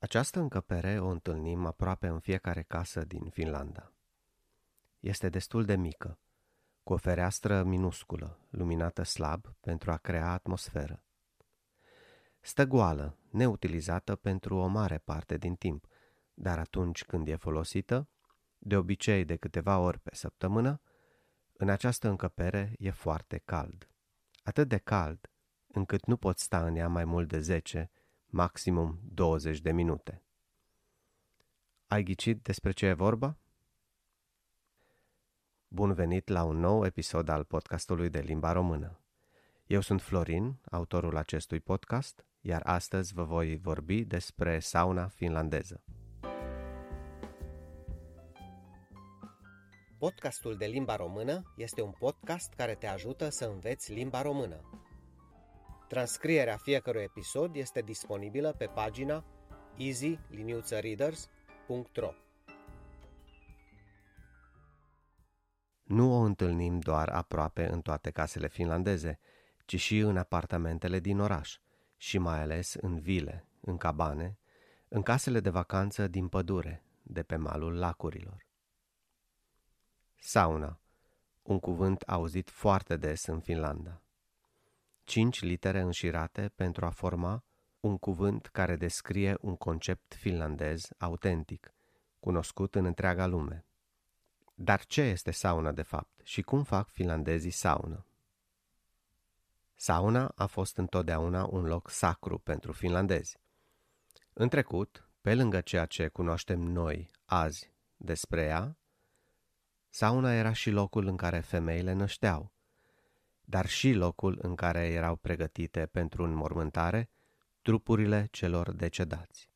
Această încăpere o întâlnim aproape în fiecare casă din Finlanda. Este destul de mică, cu o fereastră minusculă, luminată slab pentru a crea atmosferă. Stă goală, neutilizată pentru o mare parte din timp, dar atunci când e folosită, de obicei de câteva ori pe săptămână, în această încăpere e foarte cald. Atât de cald, încât nu pot sta în ea mai mult de 10, maximum 20 de minute. Ai ghicit despre ce e vorba? Bun venit la un nou episod al podcastului de limba română. Eu sunt Florin, autorul acestui podcast, iar astăzi vă voi vorbi despre sauna finlandeză. Podcastul de limba română este un podcast care te ajută să înveți limba română. Transcrierea fiecărui episod este disponibilă pe pagina easy-readers.ro Nu o întâlnim doar aproape în toate casele finlandeze, ci și în apartamentele din oraș și mai ales în vile, în cabane, în casele de vacanță din pădure, de pe malul lacurilor. Sauna, un cuvânt auzit foarte des în Finlanda. Cinci litere înșirate pentru a forma un cuvânt care descrie un concept finlandez autentic, cunoscut în întreaga lume. Dar ce este sauna de fapt și cum fac finlandezii saună? Sauna a fost întotdeauna un loc sacru pentru finlandezi. În trecut, pe lângă ceea ce cunoaștem noi azi despre ea, sauna era și locul în care femeile nășteau, dar și locul în care erau pregătite pentru înmormântare trupurile celor decedați.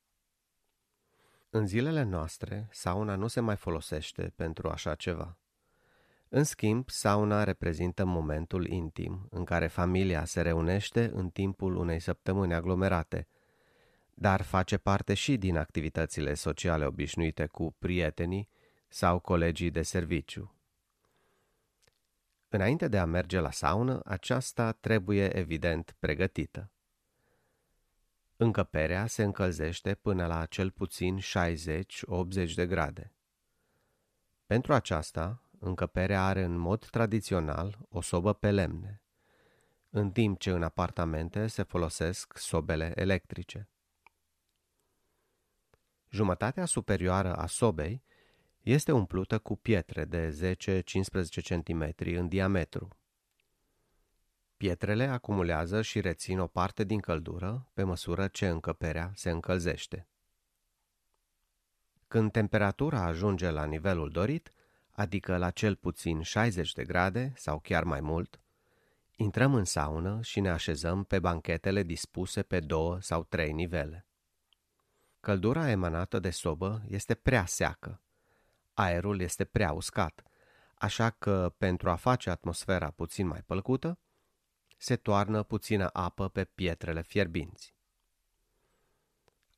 În zilele noastre, sauna nu se mai folosește pentru așa ceva. În schimb, sauna reprezintă momentul intim în care familia se reunește în timpul unei săptămâni aglomerate, dar face parte și din activitățile sociale obișnuite cu prietenii sau colegii de serviciu. Înainte de a merge la saună, aceasta trebuie evident pregătită. Încăperea se încălzește până la cel puțin 60-80 de grade. Pentru aceasta, încăperea are în mod tradițional o sobă pe lemne, în timp ce în apartamente se folosesc sobele electrice. Jumătatea superioară a sobei este umplută cu pietre de 10-15 cm în diametru. Pietrele acumulează și rețin o parte din căldură pe măsură ce încăperea se încălzește. Când temperatura ajunge la nivelul dorit, adică la cel puțin 60 de grade sau chiar mai mult, intrăm în saună și ne așezăm pe banchetele dispuse pe două sau trei nivele. Căldura emanată de sobă este prea seacă, aerul este prea uscat, așa că, pentru a face atmosfera puțin mai plăcută, se toarnă puțină apă pe pietrele fierbinți.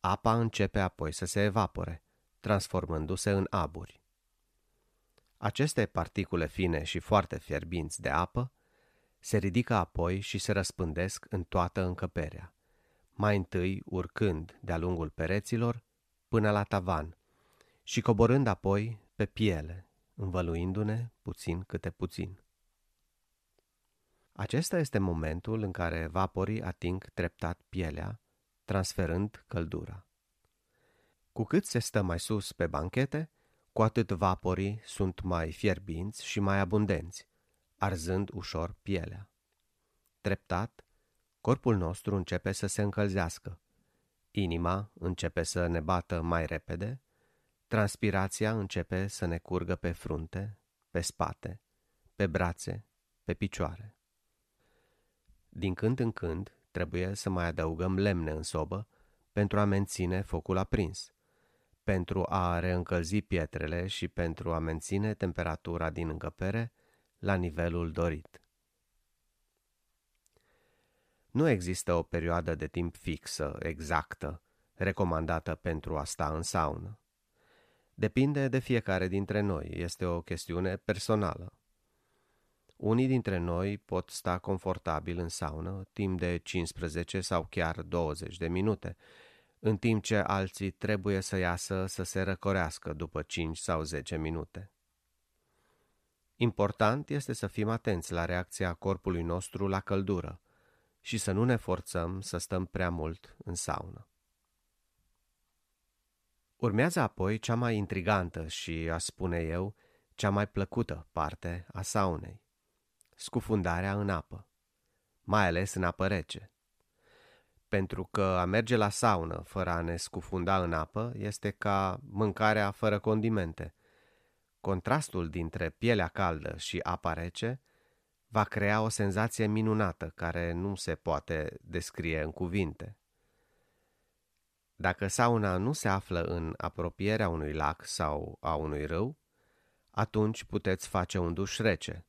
Apa începe apoi să se evapore, transformându-se în aburi. Aceste particule fine și foarte fierbinți de apă se ridică apoi și se răspândesc în toată încăperea, mai întâi urcând de-a lungul pereților până la tavan și coborând apoi pe piele, învăluindu-ne puțin câte puțin. Acesta este momentul în care vaporii ating treptat pielea, transferând căldura. Cu cât se stă mai sus pe banchete, cu atât vaporii sunt mai fierbinți și mai abundenți, arzând ușor pielea. Treptat, corpul nostru începe să se încălzească, inima începe să ne bată mai repede, transpirația începe să ne curgă pe frunte, pe spate, pe brațe, pe picioare. Din când în când trebuie să mai adăugăm lemne în sobă pentru a menține focul aprins, pentru a reîncălzi pietrele și pentru a menține temperatura din încăpere la nivelul dorit. Nu există o perioadă de timp fixă, exactă, recomandată pentru a sta în saună. Depinde de fiecare dintre noi, este o chestiune personală. Unii dintre noi pot sta confortabil în saună timp de 15 sau chiar 20 de minute, în timp ce alții trebuie să iasă să se răcorească după 5 sau 10 minute. Important este să fim atenți la reacția corpului nostru la căldură și să nu ne forțăm să stăm prea mult în saună. Urmează apoi cea mai intrigantă și, aș spune eu, cea mai plăcută parte a saunei. Scufundarea în apă, mai ales în apă rece. Pentru că a merge la saună fără a ne scufunda în apă este ca mâncarea fără condimente. Contrastul dintre pielea caldă și apa rece va crea o senzație minunată care nu se poate descrie în cuvinte. Dacă sauna nu se află în apropierea unui lac sau a unui râu, atunci puteți face un duș rece,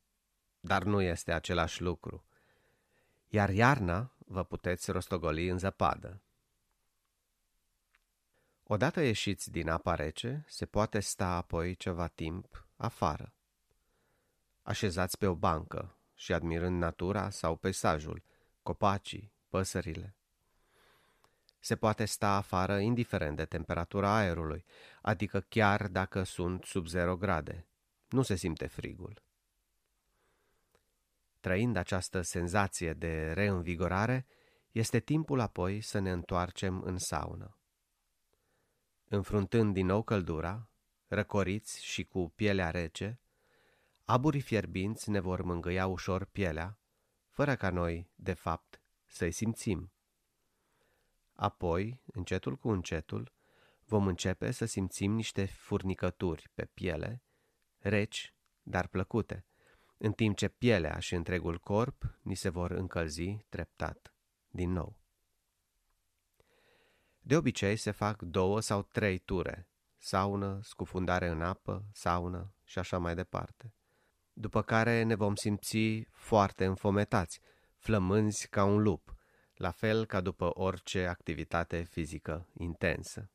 dar nu este același lucru. Iar iarna vă puteți rostogoli în zăpadă. Odată ieșiți din apa rece, se poate sta apoi ceva timp afară. Așezați pe o bancă și admirând natura sau peisajul, copacii, păsările. Se poate sta afară indiferent de temperatura aerului, adică chiar dacă sunt sub 0 grade. Nu se simte frigul. Trăind această senzație de reînvigorare, este timpul apoi să ne întoarcem în saună. Înfruntând din nou căldura, răcoriți și cu pielea rece, aburii fierbinți ne vor mângâia ușor pielea, fără ca noi, de fapt, să-i simțim. Apoi, încetul cu încetul, vom începe să simțim niște furnicături pe piele, reci, dar plăcute, în timp ce pielea și întregul corp ni se vor încălzi treptat din nou. De obicei se fac două sau trei ture, saună, scufundare în apă, saună și așa mai departe. După care ne vom simți foarte înfometați, flămânzi ca un lup, la fel ca după orice activitate fizică intensă.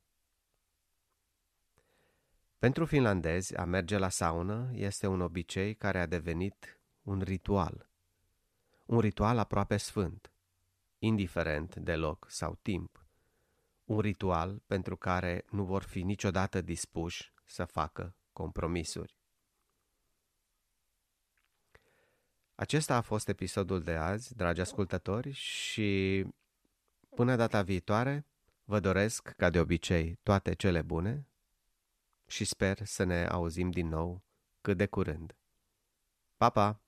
Pentru finlandezi, a merge la saună este un obicei care a devenit un ritual. Un ritual aproape sfânt, indiferent de loc sau timp. Un ritual pentru care nu vor fi niciodată dispuși să facă compromisuri. Acesta a fost episodul de azi, dragi ascultători, și până data viitoare vă doresc, ca de obicei, toate cele bune și sper să ne auzim din nou cât de curând. Pa, pa!